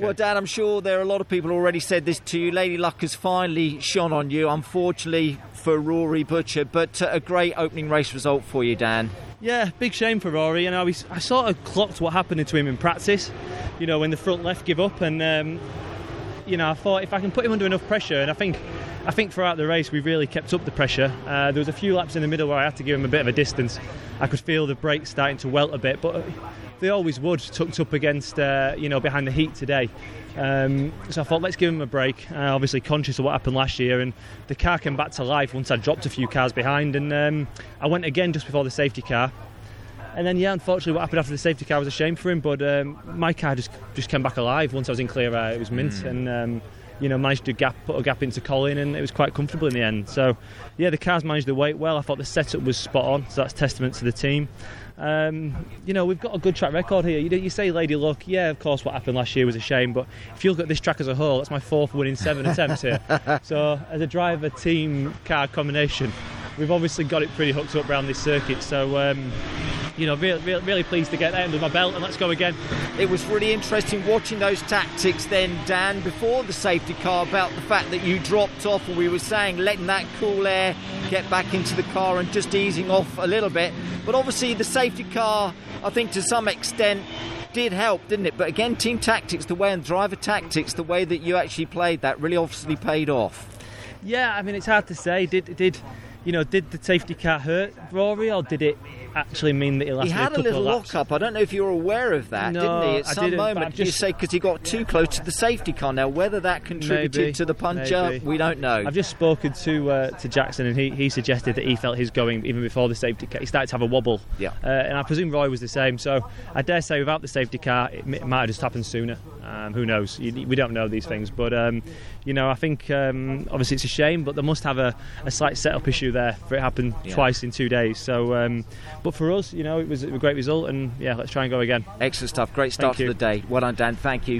okay. Well, Dan, I'm sure there are a lot of people already said this to you. Lady Luck has finally shone on you, unfortunately for Rory Butcher, but uh, a great opening race result for you, Dan. Yeah, big shame for Rory. And I, was, I sort of clocked what happened to him in practice. You know, when the front left give up, and um, you know, I thought if I can put him under enough pressure, and I think, I think throughout the race we really kept up the pressure. Uh, there was a few laps in the middle where I had to give him a bit of a distance. I could feel the brakes starting to welt a bit, but they always would, tucked up against, uh, you know, behind the heat today. Um, so I thought, let's give him a break. Uh, obviously, conscious of what happened last year, and the car came back to life once I dropped a few cars behind, and um, I went again just before the safety car. And then, yeah, unfortunately, what happened after the safety car was a shame for him. But um, my car just just came back alive once I was in clear air. It was mint, mm. and um, you know managed to gap put a gap into Colin, and it was quite comfortable in the end. So, yeah, the cars managed the weight well. I thought the setup was spot on, so that's testament to the team. Um, you know, we've got a good track record here. You, you, say Lady Luck, yeah, of course, what happened last year was a shame, but if you look at this track as a whole, that's my fourth win in seven attempts here. So, as a driver team car combination, we've obviously got it pretty hooked up around this circuit. So, um, you know, really, really, really pleased to get that under my belt and let's go again. It was really interesting watching those tactics then, Dan, before the safety car about the fact that you dropped off, and we were saying letting that cool air get back into the car and just easing off a little bit. But obviously, the safety car, I think to some extent, did help, didn't it? But again, team tactics, the way and driver tactics, the way that you actually played that really obviously paid off. Yeah, I mean, it's hard to say. Did did you know, did the safety car hurt Rory, or did it actually mean that he lasted He had a, a little lock up. I don't know if you were aware of that, no, didn't he? At I some moment, just, you say because he got too close to the safety car. Now, whether that contributed maybe, to the puncture, maybe. we don't know. I've just spoken to uh, to Jackson, and he, he suggested that he felt his going even before the safety car. He started to have a wobble. Yeah. Uh, and I presume Roy was the same. So I dare say, without the safety car, it, it might have just happened sooner. Um, who knows? we don't know these things, but um, you know, I think um, obviously it's a shame, but they must have a, a slight setup issue there for it happened yeah. twice in two days. So, um, but for us, you know, it was a great result, and yeah, let's try and go again. Excellent stuff. Great start to the day. Well done, Dan. Thank you.